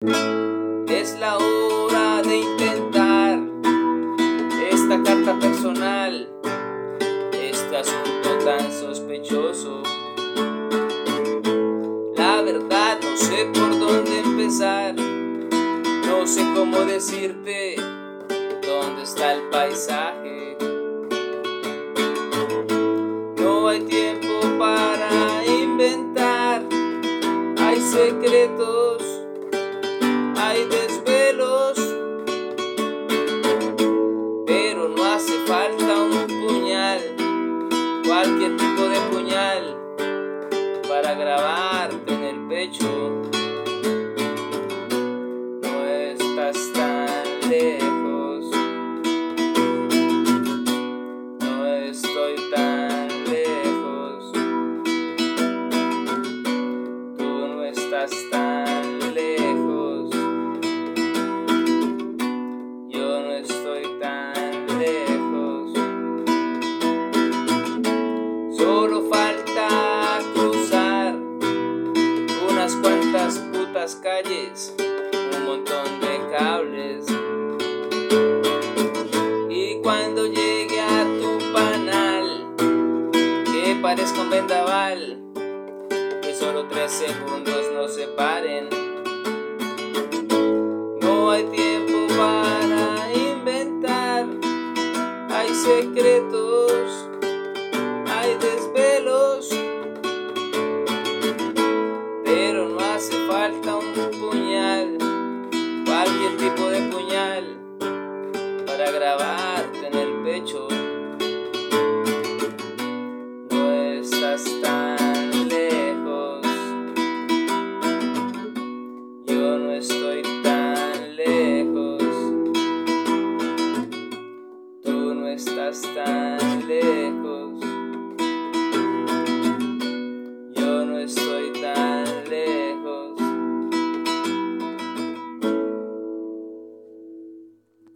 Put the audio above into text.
Es la hora de intentar esta carta personal, este asunto tan sospechoso. La verdad no sé por dónde empezar, no sé cómo decirte dónde está el paisaje. No hay tiempo para inventar, hay secretos, hay desvelos, pero no hace falta un puñal, cualquier tipo de puñal, para grabarte en el pecho. No estás tan lejos, no estoy tan lejos, tú no estás tan putas calles, un montón de cables. Y cuando llegue a tu panal, que parezca un vendaval, que solo tres segundos nos separen. No hay tiempo para inventar, hay secretos, un puñal, cualquier tipo de puñal, para grabarte en el pecho. No estás tan lejos, yo no estoy tan lejos, tú no estás tan lejos.